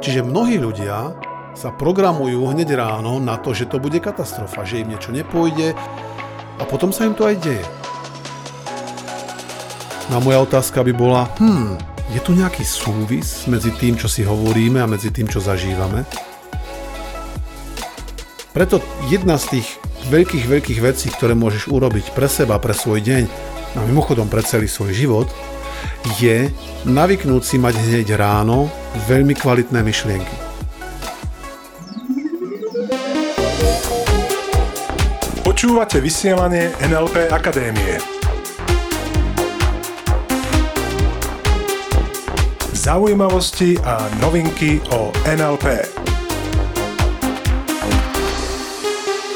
Čiže mnohí ľudia sa programujú hneď ráno na to, že to bude katastrofa, že im niečo nepôjde a potom sa im to aj deje. No a moja otázka by bola, hmm, je tu nejaký súvis medzi tým, čo si hovoríme a medzi tým, čo zažívame? Preto jedna z tých veľkých, veľkých vecí, ktoré môžeš urobiť pre seba, pre svoj deň a mimochodom pre celý svoj život, je navyknúť si mať hneď ráno veľmi kvalitné myšlienky. Počúvate vysielanie NLP Akadémie. Zaujímavosti a novinky o NLP.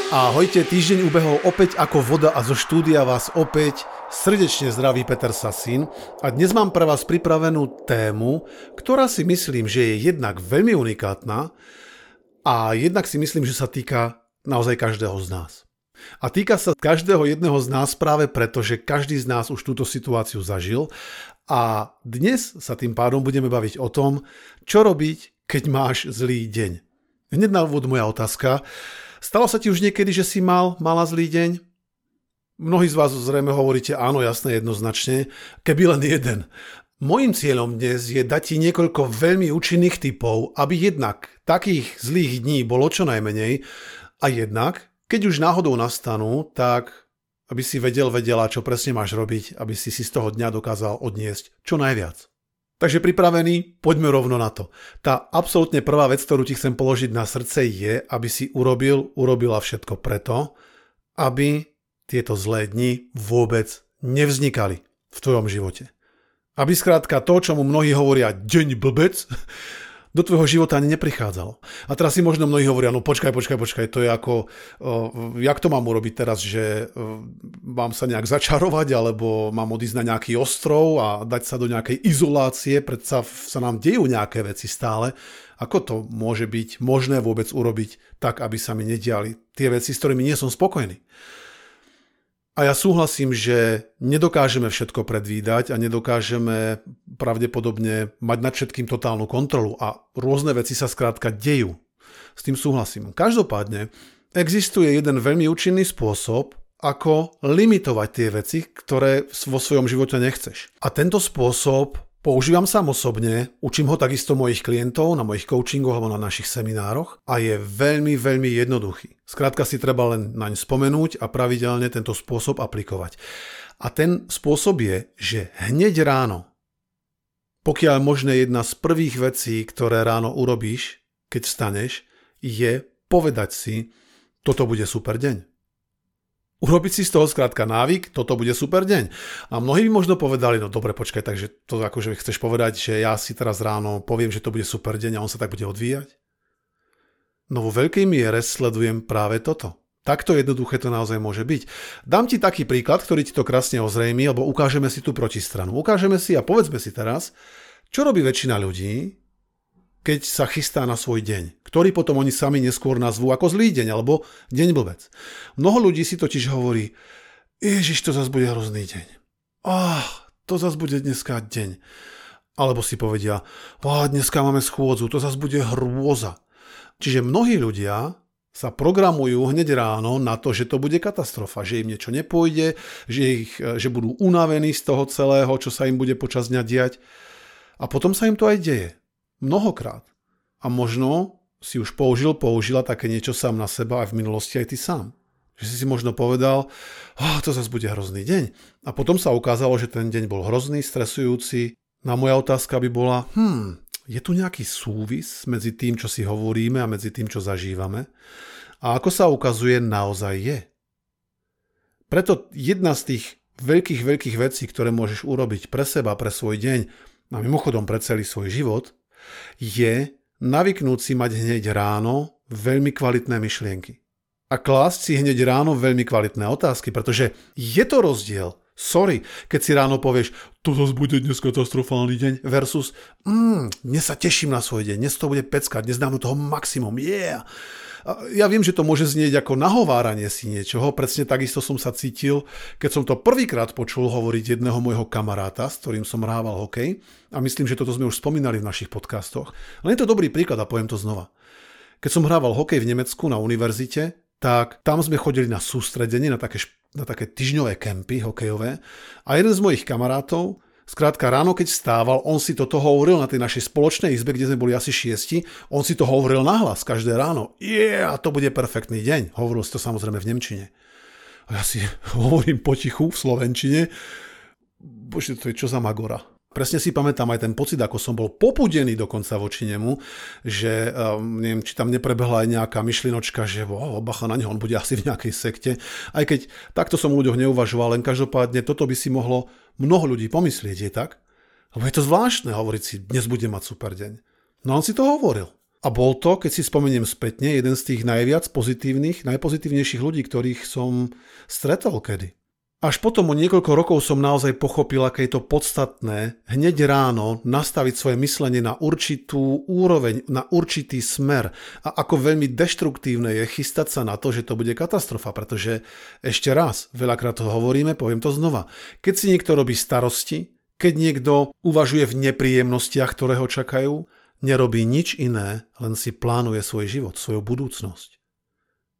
Ahojte, týždeň ubehol opäť ako voda a zo štúdia vás opäť srdečne zdraví Peter Sasín a dnes mám pre vás pripravenú tému, ktorá si myslím, že je jednak veľmi unikátna a jednak si myslím, že sa týka naozaj každého z nás. A týka sa každého jedného z nás práve preto, že každý z nás už túto situáciu zažil a dnes sa tým pádom budeme baviť o tom, čo robiť, keď máš zlý deň. Hneď na úvod moja otázka. Stalo sa ti už niekedy, že si mal, mala zlý deň? Mnohí z vás zrejme hovoríte áno, jasné, jednoznačne, keby len jeden. Mojím cieľom dnes je dať ti niekoľko veľmi účinných typov, aby jednak takých zlých dní bolo čo najmenej a jednak, keď už náhodou nastanú, tak aby si vedel, vedela, čo presne máš robiť, aby si si z toho dňa dokázal odniesť čo najviac. Takže pripravený, poďme rovno na to. Tá absolútne prvá vec, ktorú ti chcem položiť na srdce je, aby si urobil, urobila všetko preto, aby tieto zlé dni vôbec nevznikali v tvojom živote. Aby skrátka to, čomu mnohí hovoria deň blbec, do tvojho života ani neprichádzalo. A teraz si možno mnohí hovoria, no počkaj, počkaj, počkaj, to je ako, uh, jak to mám urobiť teraz, že uh, mám sa nejak začarovať, alebo mám odísť na nejaký ostrov a dať sa do nejakej izolácie, predsa sa nám dejú nejaké veci stále. Ako to môže byť možné vôbec urobiť tak, aby sa mi nediali tie veci, s ktorými nie som spokojný? A ja súhlasím, že nedokážeme všetko predvídať a nedokážeme pravdepodobne mať nad všetkým totálnu kontrolu a rôzne veci sa skrátka dejú. S tým súhlasím. Každopádne existuje jeden veľmi účinný spôsob, ako limitovať tie veci, ktoré vo svojom živote nechceš. A tento spôsob Používam sám osobne, učím ho takisto mojich klientov na mojich coachingoch alebo na našich seminároch a je veľmi, veľmi jednoduchý. Skrátka si treba len naň spomenúť a pravidelne tento spôsob aplikovať. A ten spôsob je, že hneď ráno, pokiaľ možné jedna z prvých vecí, ktoré ráno urobíš, keď vstaneš, je povedať si, toto bude super deň. Urobiť si z toho skrátka návyk, toto bude super deň. A mnohí by možno povedali, no dobre, počkaj, takže to akože chceš povedať, že ja si teraz ráno poviem, že to bude super deň a on sa tak bude odvíjať? No vo veľkej miere sledujem práve toto. Takto jednoduché to naozaj môže byť. Dám ti taký príklad, ktorý ti to krásne ozrejmi, alebo ukážeme si tú protistranu. Ukážeme si a povedzme si teraz, čo robí väčšina ľudí, keď sa chystá na svoj deň, ktorý potom oni sami neskôr nazvú ako zlý deň alebo deň blbec. Mnoho ľudí si totiž hovorí, Ježiš, to zase bude hrozný deň. Ah, to zase bude dneska deň. Alebo si povedia, ah, dneska máme schôdzu, to zase bude hrôza. Čiže mnohí ľudia sa programujú hneď ráno na to, že to bude katastrofa, že im niečo nepôjde, že, ich, že budú unavení z toho celého, čo sa im bude počas dňa diať. A potom sa im to aj deje. Mnohokrát. A možno si už použil, použila také niečo sám na seba aj v minulosti aj ty sám. Že si si možno povedal, oh, to zase bude hrozný deň. A potom sa ukázalo, že ten deň bol hrozný, stresujúci. Na moja otázka by bola, hm, je tu nejaký súvis medzi tým, čo si hovoríme a medzi tým, čo zažívame? A ako sa ukazuje, naozaj je. Preto jedna z tých veľkých, veľkých vecí, ktoré môžeš urobiť pre seba, pre svoj deň a mimochodom pre celý svoj život, je navyknúť si mať hneď ráno veľmi kvalitné myšlienky. A klásť si hneď ráno veľmi kvalitné otázky, pretože je to rozdiel. Sorry, keď si ráno povieš, to zase bude dnes katastrofálny deň versus mm, dnes sa teším na svoj deň, dnes to bude pecka, dnes dám toho maximum, yeah. Ja viem, že to môže znieť ako nahováranie si niečoho, presne takisto som sa cítil, keď som to prvýkrát počul hovoriť jedného môjho kamaráta, s ktorým som hrával hokej a myslím, že toto sme už spomínali v našich podcastoch. Len je to dobrý príklad a poviem to znova. Keď som hrával hokej v Nemecku na univerzite, tak tam sme chodili na sústredenie, na také, na také tyžňové kempy hokejové a jeden z mojich kamarátov, Skrátka ráno, keď stával, on si toto hovoril na tej našej spoločnej izbe, kde sme boli asi šiesti, on si to hovoril nahlas každé ráno. Je, yeah, to bude perfektný deň. Hovoril si to samozrejme v Nemčine. A ja si hovorím potichu v Slovenčine. Bože, to je čo za Magora. Presne si pamätám aj ten pocit, ako som bol popudený dokonca voči nemu, že um, neviem, či tam neprebehla aj nejaká myšlinočka, že wow, bacha na neho, on bude asi v nejakej sekte. Aj keď takto som o ľuďoch neuvažoval, len každopádne toto by si mohlo mnoho ľudí pomyslieť, je tak? Lebo je to zvláštne hovoriť si, dnes bude mať super deň. No on si to hovoril. A bol to, keď si spomeniem spätne, jeden z tých najviac pozitívnych, najpozitívnejších ľudí, ktorých som stretol kedy. Až potom o niekoľko rokov som naozaj pochopil, aké je to podstatné hneď ráno nastaviť svoje myslenie na určitú úroveň, na určitý smer a ako veľmi deštruktívne je chystať sa na to, že to bude katastrofa, pretože ešte raz, veľakrát to hovoríme, poviem to znova. Keď si niekto robí starosti, keď niekto uvažuje v nepríjemnostiach, ktoré ho čakajú, nerobí nič iné, len si plánuje svoj život, svoju budúcnosť.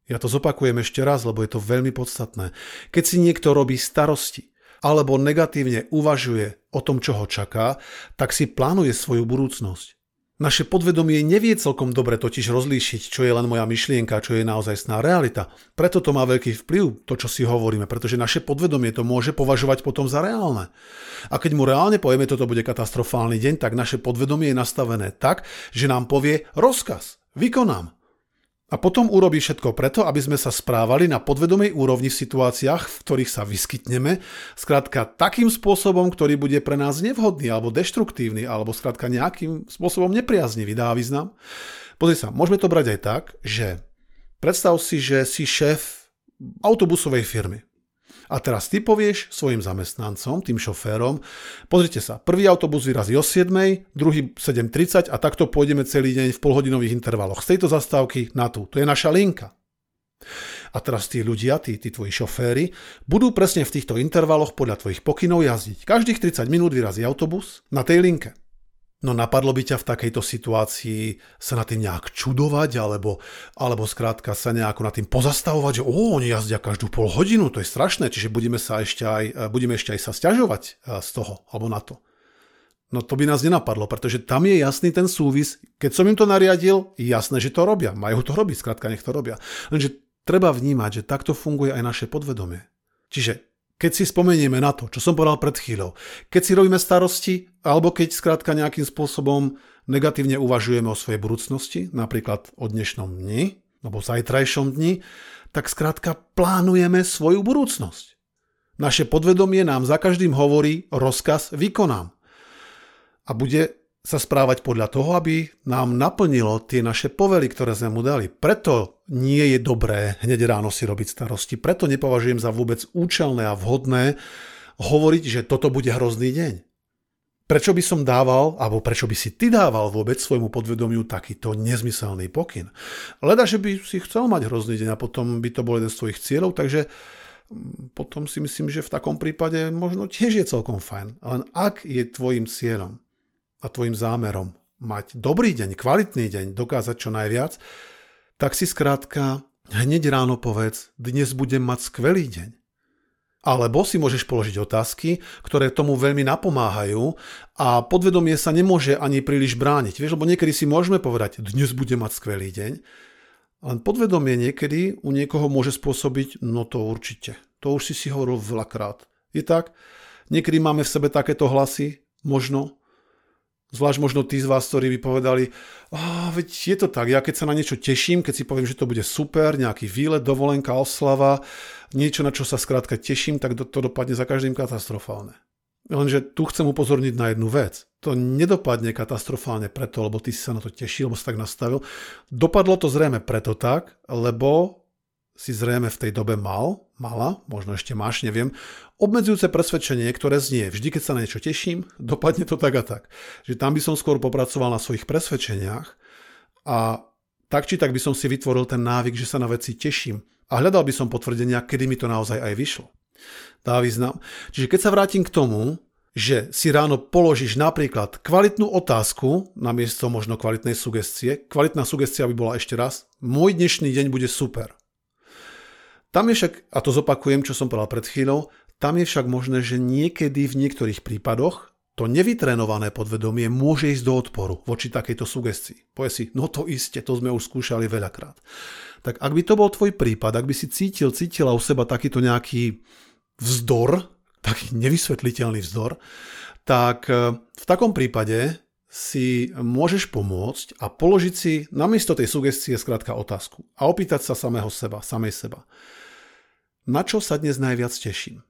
Ja to zopakujem ešte raz, lebo je to veľmi podstatné. Keď si niekto robí starosti alebo negatívne uvažuje o tom, čo ho čaká, tak si plánuje svoju budúcnosť. Naše podvedomie nevie celkom dobre totiž rozlíšiť, čo je len moja myšlienka, čo je naozaj sná realita. Preto to má veľký vplyv, to, čo si hovoríme, pretože naše podvedomie to môže považovať potom za reálne. A keď mu reálne povieme, toto bude katastrofálny deň, tak naše podvedomie je nastavené tak, že nám povie rozkaz, vykonám. A potom urobí všetko preto, aby sme sa správali na podvedomej úrovni v situáciách, v ktorých sa vyskytneme, skrátka takým spôsobom, ktorý bude pre nás nevhodný alebo deštruktívny, alebo skrátka nejakým spôsobom nepriaznivý, dá význam. Pozri sa, môžeme to brať aj tak, že predstav si, že si šéf autobusovej firmy. A teraz ty povieš svojim zamestnancom, tým šoférom, pozrite sa, prvý autobus vyrazí o 7, druhý 7.30 a takto pôjdeme celý deň v polhodinových intervaloch. Z tejto zastávky na tú. To je naša linka. A teraz tí ľudia, tí, tí tvoji šoféry, budú presne v týchto intervaloch podľa tvojich pokynov jazdiť. Každých 30 minút vyrazí autobus na tej linke. No napadlo by ťa v takejto situácii sa na tým nejak čudovať, alebo, alebo skrátka sa nejako na tým pozastavovať, že ó, oni jazdia každú pol hodinu, to je strašné, čiže budeme, sa ešte aj, budeme ešte aj sa stiažovať e, z toho, alebo na to. No to by nás nenapadlo, pretože tam je jasný ten súvis. Keď som im to nariadil, jasné, že to robia. Majú to robiť, skrátka nech to robia. Lenže treba vnímať, že takto funguje aj naše podvedomie. Čiže keď si spomenieme na to, čo som povedal pred chvíľou, keď si robíme starosti, alebo keď skrátka nejakým spôsobom negatívne uvažujeme o svojej budúcnosti, napríklad o dnešnom dni, alebo zajtrajšom dni, tak skrátka plánujeme svoju budúcnosť. Naše podvedomie nám za každým hovorí rozkaz vykonám. A bude sa správať podľa toho, aby nám naplnilo tie naše povely, ktoré sme mu dali. Preto nie je dobré hneď ráno si robiť starosti. Preto nepovažujem za vôbec účelné a vhodné hovoriť, že toto bude hrozný deň. Prečo by som dával, alebo prečo by si ty dával vôbec svojmu podvedomiu takýto nezmyselný pokyn? Leda, že by si chcel mať hrozný deň a potom by to bol jeden z tvojich cieľov, takže mm, potom si myslím, že v takom prípade možno tiež je celkom fajn. Len ak je tvojim cieľom a tvojim zámerom mať dobrý deň, kvalitný deň, dokázať čo najviac, tak si skrátka hneď ráno povedz, dnes budem mať skvelý deň. Alebo si môžeš položiť otázky, ktoré tomu veľmi napomáhajú a podvedomie sa nemôže ani príliš brániť. Vieš, lebo niekedy si môžeme povedať, dnes budem mať skvelý deň, len podvedomie niekedy u niekoho môže spôsobiť, no to určite. To už si si hovoril veľakrát. Je tak? Niekedy máme v sebe takéto hlasy, možno, Zvlášť možno tí z vás, ktorí by povedali, oh, veď je to tak, ja keď sa na niečo teším, keď si poviem, že to bude super, nejaký výlet, dovolenka, oslava, niečo, na čo sa skrátka teším, tak to, dopadne za každým katastrofálne. Lenže tu chcem upozorniť na jednu vec. To nedopadne katastrofálne preto, lebo ty si sa na to tešil, lebo si tak nastavil. Dopadlo to zrejme preto tak, lebo si zrejme v tej dobe mal, mala, možno ešte máš, neviem, obmedzujúce presvedčenie, ktoré znie, vždy keď sa na niečo teším, dopadne to tak a tak. Že tam by som skôr popracoval na svojich presvedčeniach a tak či tak by som si vytvoril ten návyk, že sa na veci teším a hľadal by som potvrdenia, kedy mi to naozaj aj vyšlo. Dá význam. Čiže keď sa vrátim k tomu, že si ráno položíš napríklad kvalitnú otázku namiesto možno kvalitnej sugestie. Kvalitná sugestia by bola ešte raz, môj dnešný deň bude super. Tam je však, a to zopakujem, čo som povedal pred chvíľou, tam je však možné, že niekedy v niektorých prípadoch to nevytrénované podvedomie môže ísť do odporu voči takejto sugestii. Povie si, no to iste, to sme už skúšali veľakrát. Tak ak by to bol tvoj prípad, ak by si cítil, cítila u seba takýto nejaký vzdor, taký nevysvetliteľný vzdor, tak e, v takom prípade si môžeš pomôcť a položiť si namiesto tej sugestie skrátka otázku a opýtať sa samého seba, samej seba. Na čo sa dnes najviac teším?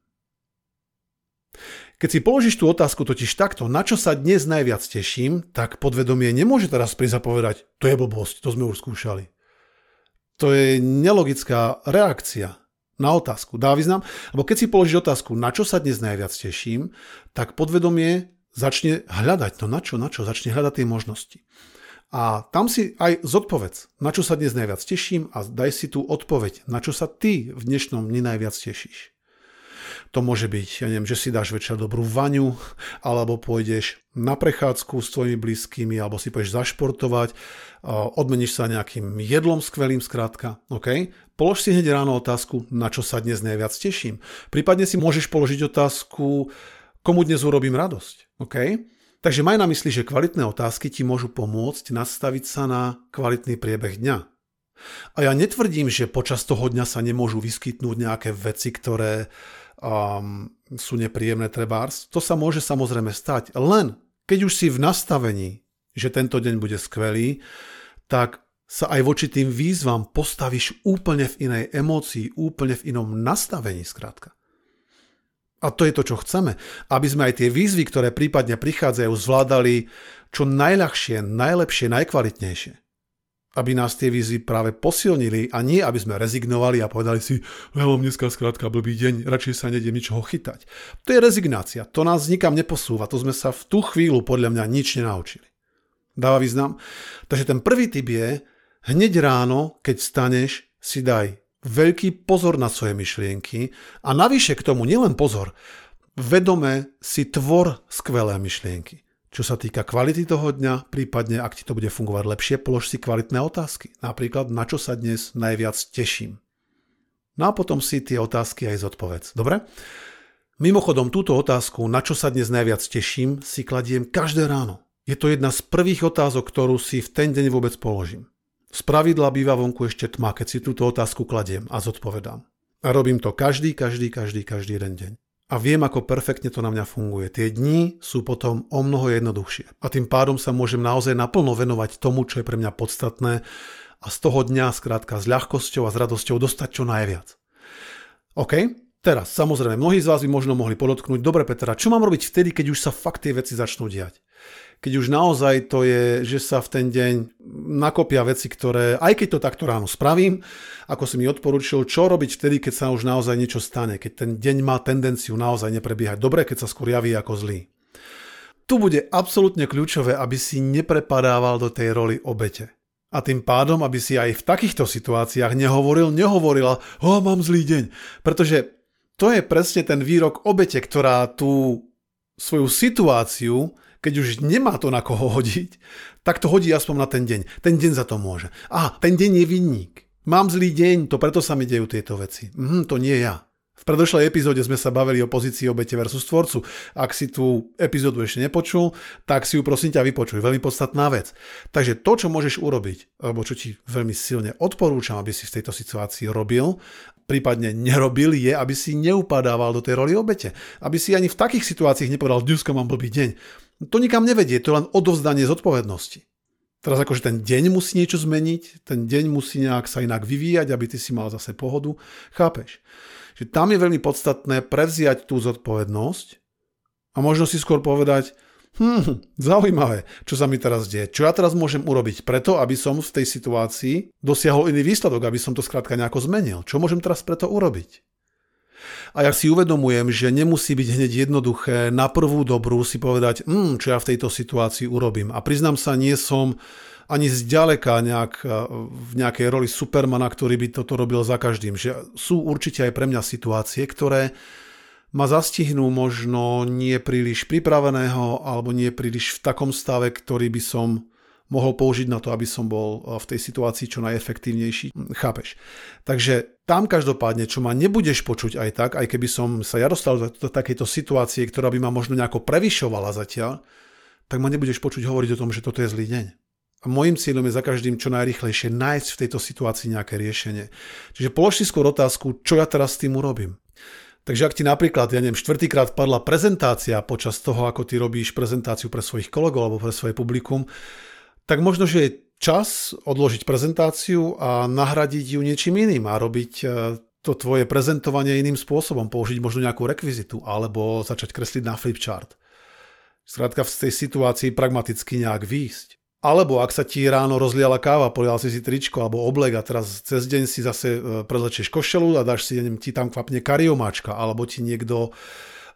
Keď si položíš tú otázku totiž takto, na čo sa dnes najviac teším, tak podvedomie nemôže teraz prísť a povedať, to je blbosť, to sme už skúšali. To je nelogická reakcia na otázku. Dá význam? Lebo keď si položíš otázku, na čo sa dnes najviac teším, tak podvedomie začne hľadať to, na čo, na čo, začne hľadať tie možnosti. A tam si aj zodpovedz, na čo sa dnes najviac teším a daj si tú odpoveď, na čo sa ty v dnešnom dni najviac tešíš. To môže byť, ja neviem, že si dáš večer dobrú vaňu, alebo pôjdeš na prechádzku s tvojimi blízkymi, alebo si pôjdeš zašportovať, odmeníš sa nejakým jedlom skvelým skrátka. OK? Polož si hneď ráno otázku, na čo sa dnes najviac teším. Prípadne si môžeš položiť otázku, komu dnes urobím radosť. OK? Takže maj na mysli, že kvalitné otázky ti môžu pomôcť nastaviť sa na kvalitný priebeh dňa. A ja netvrdím, že počas toho dňa sa nemôžu vyskytnúť nejaké veci, ktoré um, sú nepríjemné trebárs. To sa môže samozrejme stať. Len keď už si v nastavení, že tento deň bude skvelý, tak sa aj voči tým výzvam postavíš úplne v inej emócii, úplne v inom nastavení skrátka. A to je to, čo chceme. Aby sme aj tie výzvy, ktoré prípadne prichádzajú, zvládali čo najľahšie, najlepšie, najkvalitnejšie aby nás tie výzvy práve posilnili a nie, aby sme rezignovali a povedali si, ja mám dneska skrátka blbý deň, radšej sa nedem ničoho chytať. To je rezignácia, to nás nikam neposúva, to sme sa v tú chvíľu podľa mňa nič nenaučili. Dáva význam? Takže ten prvý typ je, hneď ráno, keď staneš, si daj veľký pozor na svoje myšlienky a navyše k tomu nielen pozor, vedome si tvor skvelé myšlienky. Čo sa týka kvality toho dňa, prípadne ak ti to bude fungovať lepšie, polož si kvalitné otázky. Napríklad, na čo sa dnes najviac teším. No a potom si tie otázky aj zodpovedz. Dobre? Mimochodom, túto otázku, na čo sa dnes najviac teším, si kladiem každé ráno. Je to jedna z prvých otázok, ktorú si v ten deň vôbec položím. Z pravidla býva vonku ešte tma, keď si túto otázku kladiem a zodpovedám. A robím to každý, každý, každý, každý jeden deň a viem, ako perfektne to na mňa funguje. Tie dni sú potom o mnoho jednoduchšie. A tým pádom sa môžem naozaj naplno venovať tomu, čo je pre mňa podstatné a z toho dňa skrátka s ľahkosťou a s radosťou dostať čo najviac. OK? Teraz, samozrejme, mnohí z vás by možno mohli podotknúť, dobre Petra, čo mám robiť vtedy, keď už sa fakt tie veci začnú diať? Keď už naozaj to je, že sa v ten deň nakopia veci, ktoré, aj keď to takto ráno spravím, ako si mi odporúčil, čo robiť vtedy, keď sa už naozaj niečo stane, keď ten deň má tendenciu naozaj neprebiehať dobre, keď sa skôr javí ako zlý. Tu bude absolútne kľúčové, aby si neprepadával do tej roli obete. A tým pádom, aby si aj v takýchto situáciách nehovoril, nehovorila, o, mám zlý deň. Pretože to je presne ten výrok obete, ktorá tú svoju situáciu keď už nemá to na koho hodiť, tak to hodí aspoň na ten deň. Ten deň za to môže. A ten deň je vinník. Mám zlý deň, to preto sa mi dejú tieto veci. Mhm, to nie ja. V predošlej epizóde sme sa bavili o pozícii obete versus tvorcu. Ak si tú epizódu ešte nepočul, tak si ju prosím ťa vypočuj. Veľmi podstatná vec. Takže to, čo môžeš urobiť, alebo čo ti veľmi silne odporúčam, aby si v tejto situácii robil, prípadne nerobil, je, aby si neupadával do tej roli obete. Aby si ani v takých situáciách nepovedal, dneska mám blbý deň. To nikam nevedie, to je len odovzdanie zodpovednosti. Teraz akože ten deň musí niečo zmeniť, ten deň musí nejak sa inak vyvíjať, aby ty si mal zase pohodu. Chápeš? Že tam je veľmi podstatné prevziať tú zodpovednosť a možno si skôr povedať, Hm, zaujímavé, čo sa mi teraz deje. Čo ja teraz môžem urobiť preto, aby som v tej situácii dosiahol iný výsledok, aby som to skrátka nejako zmenil. Čo môžem teraz preto urobiť? A ja si uvedomujem, že nemusí byť hneď jednoduché na prvú dobrú si povedať, hm, čo ja v tejto situácii urobím. A priznám sa, nie som ani zďaleka nejak, v nejakej roli supermana, ktorý by toto robil za každým. Že sú určite aj pre mňa situácie, ktoré ma zastihnú možno nie príliš pripraveného alebo nie príliš v takom stave, ktorý by som mohol použiť na to, aby som bol v tej situácii čo najefektívnejší. Chápeš? Takže tam každopádne, čo ma nebudeš počuť aj tak, aj keby som sa ja dostal do, do takejto situácie, ktorá by ma možno nejako prevyšovala zatiaľ, tak ma nebudeš počuť hovoriť o tom, že toto je zlý deň. A môjim cieľom je za každým čo najrychlejšie nájsť v tejto situácii nejaké riešenie. Čiže polož si skôr otázku, čo ja teraz s tým urobím. Takže ak ti napríklad, ja neviem, štvrtýkrát padla prezentácia počas toho, ako ty robíš prezentáciu pre svojich kolegov alebo pre svoje publikum, tak možno, že je čas odložiť prezentáciu a nahradiť ju niečím iným a robiť e, to tvoje prezentovanie iným spôsobom, použiť možno nejakú rekvizitu alebo začať kresliť na flipchart. Skrátka v tej situácii pragmaticky nejak výjsť. Alebo ak sa ti ráno rozliala káva, polial si si tričko alebo oblek a teraz cez deň si zase e, prezlečieš košelu a dáš si, neviem, ti tam kvapne kariomáčka, alebo ti niekto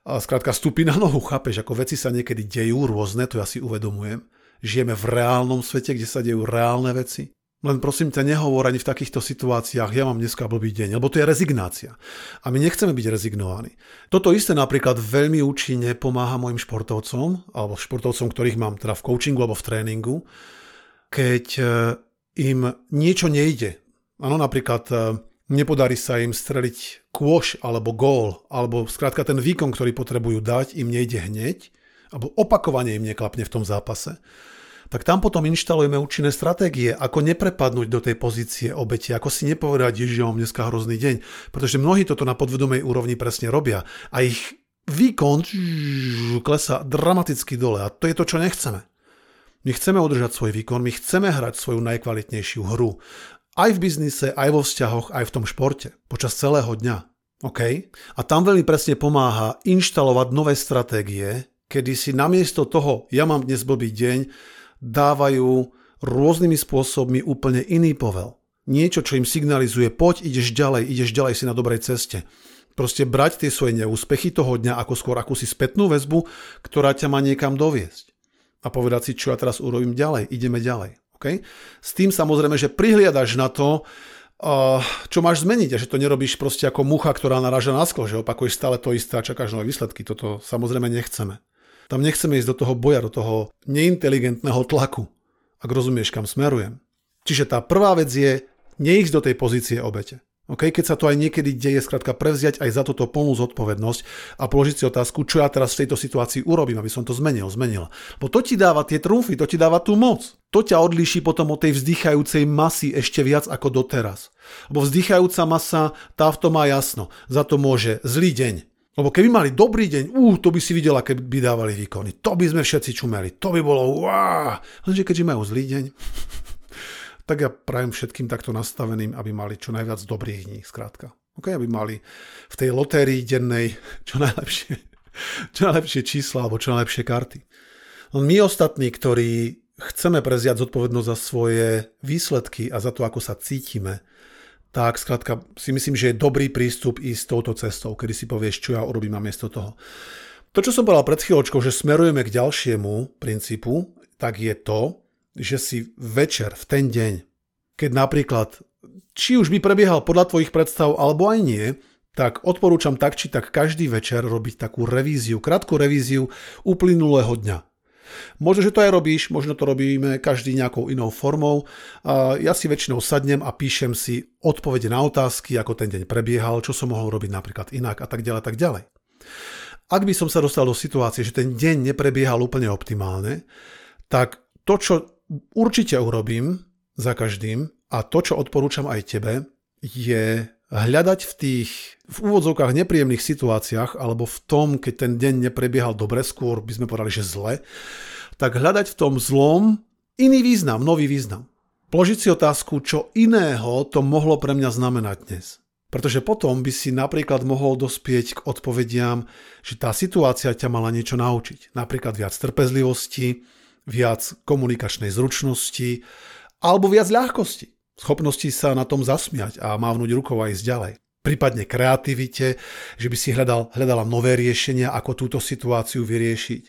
skrátka stúpi na nohu, chápeš, ako veci sa niekedy dejú rôzne, to ja si uvedomujem. Žijeme v reálnom svete, kde sa dejú reálne veci. Len prosím ťa, nehovor ani v takýchto situáciách, ja mám dneska blbý deň, lebo to je rezignácia. A my nechceme byť rezignovaní. Toto isté napríklad veľmi účinne pomáha mojim športovcom, alebo športovcom, ktorých mám teda v coachingu alebo v tréningu, keď e, im niečo nejde. Áno, napríklad e, nepodarí sa im streliť kôš alebo gól, alebo skrátka ten výkon, ktorý potrebujú dať, im nejde hneď, alebo opakovane im neklapne v tom zápase tak tam potom inštalujeme účinné stratégie, ako neprepadnúť do tej pozície obete, ako si nepovedať, že mám dneska hrozný deň, pretože mnohí toto na podvedomej úrovni presne robia a ich výkon klesá dramaticky dole a to je to, čo nechceme. My chceme udržať svoj výkon, my chceme hrať svoju najkvalitnejšiu hru. Aj v biznise, aj vo vzťahoch, aj v tom športe. Počas celého dňa. OK? A tam veľmi presne pomáha inštalovať nové stratégie, kedy si namiesto toho, ja mám dnes blbý deň, dávajú rôznymi spôsobmi úplne iný povel. Niečo, čo im signalizuje, poď, ideš ďalej, ideš ďalej, si na dobrej ceste. Proste brať tie svoje neúspechy toho dňa ako skôr akúsi spätnú väzbu, ktorá ťa má niekam doviesť. A povedať si, čo ja teraz urobím ďalej, ideme ďalej. Okay? S tým samozrejme, že prihliadaš na to, čo máš zmeniť a že to nerobíš proste ako mucha, ktorá naraža na sklo, že opakuješ stále to isté a čakáš nové výsledky. Toto samozrejme nechceme. Tam nechceme ísť do toho boja, do toho neinteligentného tlaku, ak rozumieš, kam smerujem. Čiže tá prvá vec je neísť do tej pozície obete. Okay? Keď sa to aj niekedy deje, skrátka prevziať aj za toto plnú zodpovednosť a položiť si otázku, čo ja teraz v tejto situácii urobím, aby som to zmenil, zmenila. Bo to ti dáva tie trúfy, to ti dáva tú moc. To ťa odlíši potom od tej vzdychajúcej masy ešte viac ako doteraz. Lebo vzdychajúca masa, tá v tom má jasno. Za to môže zlý deň, lebo keby mali dobrý deň, uh, to by si videla, keby dávali výkony. To by sme všetci čumeli. To by bolo wow. Lenže keďže majú zlý deň, tak ja prajem všetkým takto nastaveným, aby mali čo najviac dobrých dní, skrátka. Okay, aby mali v tej lotérii dennej čo najlepšie, čo najlepšie čísla alebo čo najlepšie karty. My ostatní, ktorí chceme preziať zodpovednosť za svoje výsledky a za to, ako sa cítime, tak skrátka si myslím, že je dobrý prístup ísť touto cestou, kedy si povieš, čo ja urobím namiesto toho. To, čo som povedal pred chvíľočkou, že smerujeme k ďalšiemu princípu, tak je to, že si večer v ten deň, keď napríklad, či už by prebiehal podľa tvojich predstav, alebo aj nie, tak odporúčam tak či tak každý večer robiť takú revíziu, krátku revíziu uplynulého dňa. Možno, že to aj robíš, možno to robíme každý nejakou inou formou. Ja si väčšinou sadnem a píšem si odpovede na otázky, ako ten deň prebiehal, čo som mohol robiť napríklad inak a tak ďalej, tak ďalej. Ak by som sa dostal do situácie, že ten deň neprebiehal úplne optimálne, tak to, čo určite urobím za každým a to, čo odporúčam aj tebe, je hľadať v tých v úvodzovkách nepríjemných situáciách alebo v tom, keď ten deň neprebiehal dobre, skôr by sme povedali, že zle, tak hľadať v tom zlom iný význam, nový význam. Položiť si otázku, čo iného to mohlo pre mňa znamenať dnes. Pretože potom by si napríklad mohol dospieť k odpovediam, že tá situácia ťa mala niečo naučiť. Napríklad viac trpezlivosti, viac komunikačnej zručnosti alebo viac ľahkosti. Schopnosti sa na tom zasmiať a mávnuť rukou a ísť ďalej. Prípadne kreativite, že by si hľadal, hľadala nové riešenia, ako túto situáciu vyriešiť.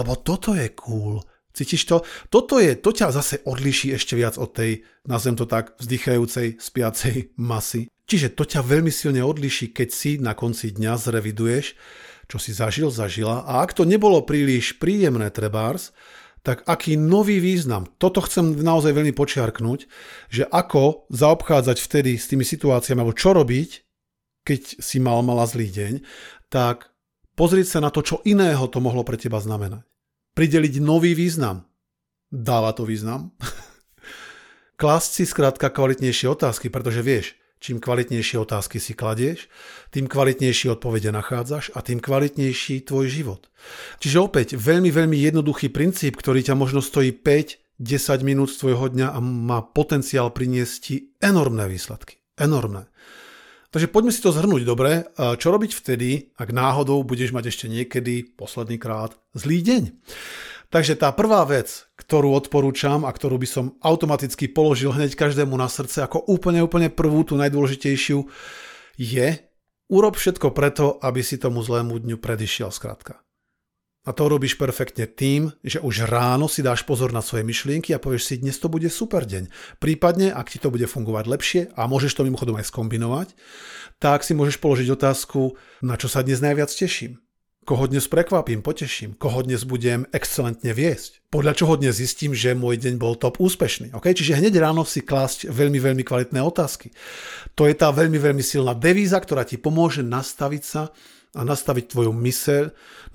Lebo toto je cool. Cítiš to? Toto je, to ťa zase odliší ešte viac od tej, nazvem to tak, vzdychajúcej, spiacej masy. Čiže to ťa veľmi silne odliší, keď si na konci dňa zreviduješ, čo si zažil, zažila a ak to nebolo príliš príjemné trebárs, tak aký nový význam. Toto chcem naozaj veľmi počiarknúť, že ako zaobchádzať vtedy s tými situáciami, alebo čo robiť, keď si mal mala zlý deň, tak pozrieť sa na to, čo iného to mohlo pre teba znamenať. Prideliť nový význam. Dáva to význam. Klásť si skrátka kvalitnejšie otázky, pretože vieš, Čím kvalitnejšie otázky si kladieš, tým kvalitnejšie odpovede nachádzaš a tým kvalitnejší tvoj život. Čiže opäť veľmi, veľmi jednoduchý princíp, ktorý ťa možno stojí 5, 10 minút z tvojho dňa a má potenciál priniesť ti enormné výsledky. Enormné. Takže poďme si to zhrnúť dobre. Čo robiť vtedy, ak náhodou budeš mať ešte niekedy, posledný krát, zlý deň? Takže tá prvá vec, ktorú odporúčam a ktorú by som automaticky položil hneď každému na srdce ako úplne, úplne prvú, tú najdôležitejšiu, je urob všetko preto, aby si tomu zlému dňu predišiel skrátka. A to robíš perfektne tým, že už ráno si dáš pozor na svoje myšlienky a povieš si, dnes to bude super deň. Prípadne, ak ti to bude fungovať lepšie a môžeš to mimochodom aj skombinovať, tak si môžeš položiť otázku, na čo sa dnes najviac teším. Koho dnes prekvapím, poteším, koho dnes budem excelentne viesť. Podľa čoho dnes zistím, že môj deň bol top úspešný. Okay? Čiže hneď ráno si klásť veľmi, veľmi kvalitné otázky. To je tá veľmi, veľmi silná devíza, ktorá ti pomôže nastaviť sa a nastaviť tvoju myseľ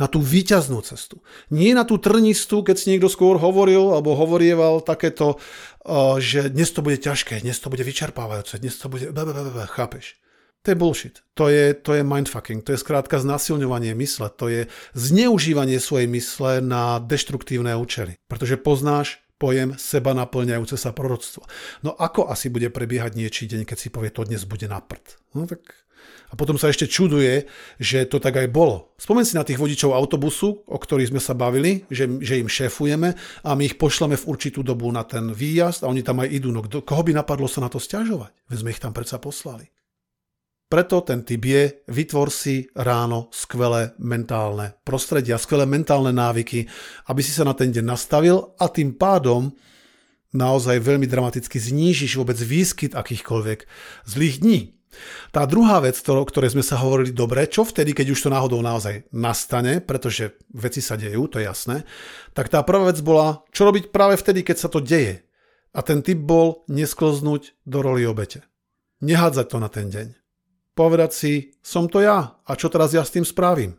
na tú výťaznú cestu. Nie na tú trnistú, keď si niekto skôr hovoril alebo hovorieval takéto, že dnes to bude ťažké, dnes to bude vyčerpávajúce, dnes to bude... Chápeš? To je bullshit. To je, to je mindfucking. To je skrátka znasilňovanie mysle. To je zneužívanie svojej mysle na deštruktívne účely. Pretože poznáš pojem seba naplňajúce sa proroctvo. No ako asi bude prebiehať niečí deň, keď si povie, to dnes bude na prd? No tak a potom sa ešte čuduje, že to tak aj bolo. Spomeň si na tých vodičov autobusu, o ktorých sme sa bavili, že, že im šéfujeme a my ich pošleme v určitú dobu na ten výjazd a oni tam aj idú. No kdo, koho by napadlo sa na to stiažovať? Veď sme ich tam predsa poslali. Preto ten typ je, vytvor si ráno skvelé mentálne prostredia, skvelé mentálne návyky, aby si sa na ten deň nastavil a tým pádom naozaj veľmi dramaticky znížiš vôbec výskyt akýchkoľvek zlých dní. Tá druhá vec, o ktorej sme sa hovorili dobre, čo vtedy, keď už to náhodou naozaj nastane, pretože veci sa dejú, to je jasné, tak tá prvá vec bola, čo robiť práve vtedy, keď sa to deje. A ten typ bol nesklznúť do roli obete. Nehádzať to na ten deň povedať si, som to ja a čo teraz ja s tým spravím.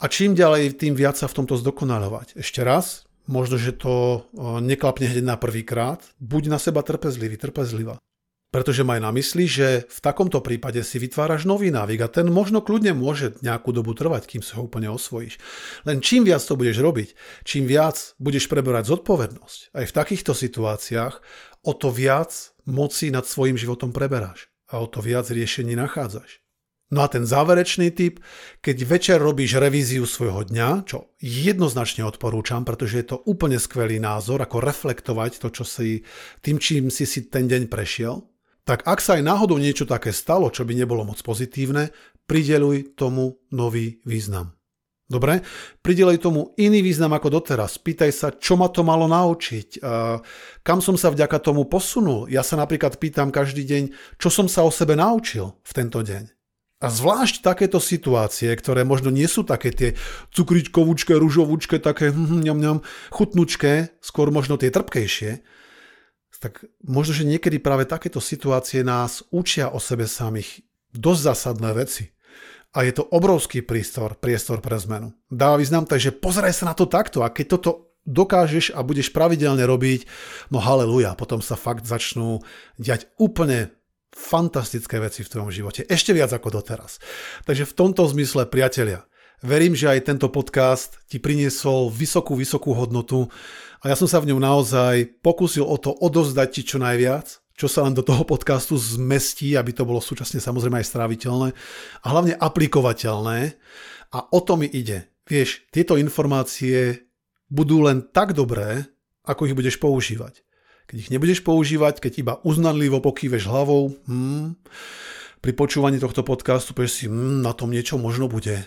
A čím ďalej, tým viac sa v tomto zdokonalovať. Ešte raz, možno, že to neklapne hneď na prvý krát, buď na seba trpezlivý, trpezlivá. Pretože maj na mysli, že v takomto prípade si vytváraš nový návyk a ten možno kľudne môže nejakú dobu trvať, kým sa ho úplne osvojíš. Len čím viac to budeš robiť, čím viac budeš preberať zodpovednosť, aj v takýchto situáciách, o to viac moci nad svojim životom preberáš a o to viac riešení nachádzaš. No a ten záverečný typ, keď večer robíš revíziu svojho dňa, čo jednoznačne odporúčam, pretože je to úplne skvelý názor, ako reflektovať to, čo si, tým, čím si si ten deň prešiel, tak ak sa aj náhodou niečo také stalo, čo by nebolo moc pozitívne, prideluj tomu nový význam. Dobre? Pridelej tomu iný význam ako doteraz. Pýtaj sa, čo ma to malo naučiť, kam som sa vďaka tomu posunul. Ja sa napríklad pýtam každý deň, čo som sa o sebe naučil v tento deň. A zvlášť takéto situácie, ktoré možno nie sú také tie cukričkovúčke, ružovúčke, také hm, hm, ňam, chutnučké, skôr možno tie trpkejšie, tak možno, že niekedy práve takéto situácie nás učia o sebe samých dosť zásadné veci a je to obrovský prístor, priestor pre zmenu. Dáva význam, takže pozeraj sa na to takto a keď toto dokážeš a budeš pravidelne robiť, no haleluja, potom sa fakt začnú diať úplne fantastické veci v tvojom živote. Ešte viac ako doteraz. Takže v tomto zmysle, priatelia, verím, že aj tento podcast ti priniesol vysokú, vysokú hodnotu a ja som sa v ňom naozaj pokúsil o to odozdať ti čo najviac, čo sa len do toho podcastu zmestí, aby to bolo súčasne samozrejme aj stráviteľné a hlavne aplikovateľné. A o to mi ide. Vieš, tieto informácie budú len tak dobré, ako ich budeš používať. Keď ich nebudeš používať, keď iba uznanlivo pokýveš hlavou, hmm, pri počúvaní tohto podcastu povieš si, hmm, na tom niečo možno bude.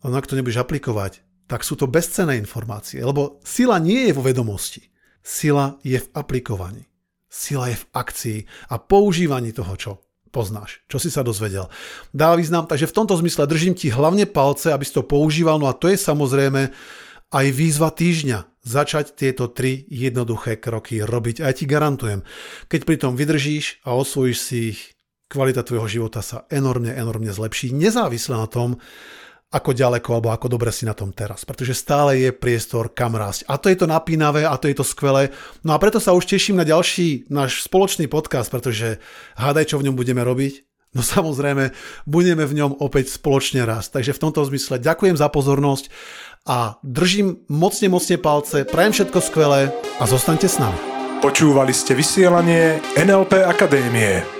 A ak to nebudeš aplikovať, tak sú to bezcenné informácie, lebo sila nie je vo vedomosti. Sila je v aplikovaní. Sila je v akcii a používaní toho, čo poznáš, čo si sa dozvedel. Dá význam, takže v tomto zmysle držím ti hlavne palce, aby si to používal, no a to je samozrejme aj výzva týždňa. Začať tieto tri jednoduché kroky robiť. A ja ti garantujem, keď pri tom vydržíš a osvojíš si ich, kvalita tvojho života sa enormne, enormne zlepší, nezávisle na tom, ako ďaleko alebo ako dobre si na tom teraz. Pretože stále je priestor kam rásť. A to je to napínavé a to je to skvelé. No a preto sa už teším na ďalší náš spoločný podcast, pretože hádaj, čo v ňom budeme robiť. No samozrejme, budeme v ňom opäť spoločne raz. Takže v tomto zmysle ďakujem za pozornosť a držím mocne, mocne palce, prajem všetko skvelé a zostaňte s nami. Počúvali ste vysielanie NLP Akadémie.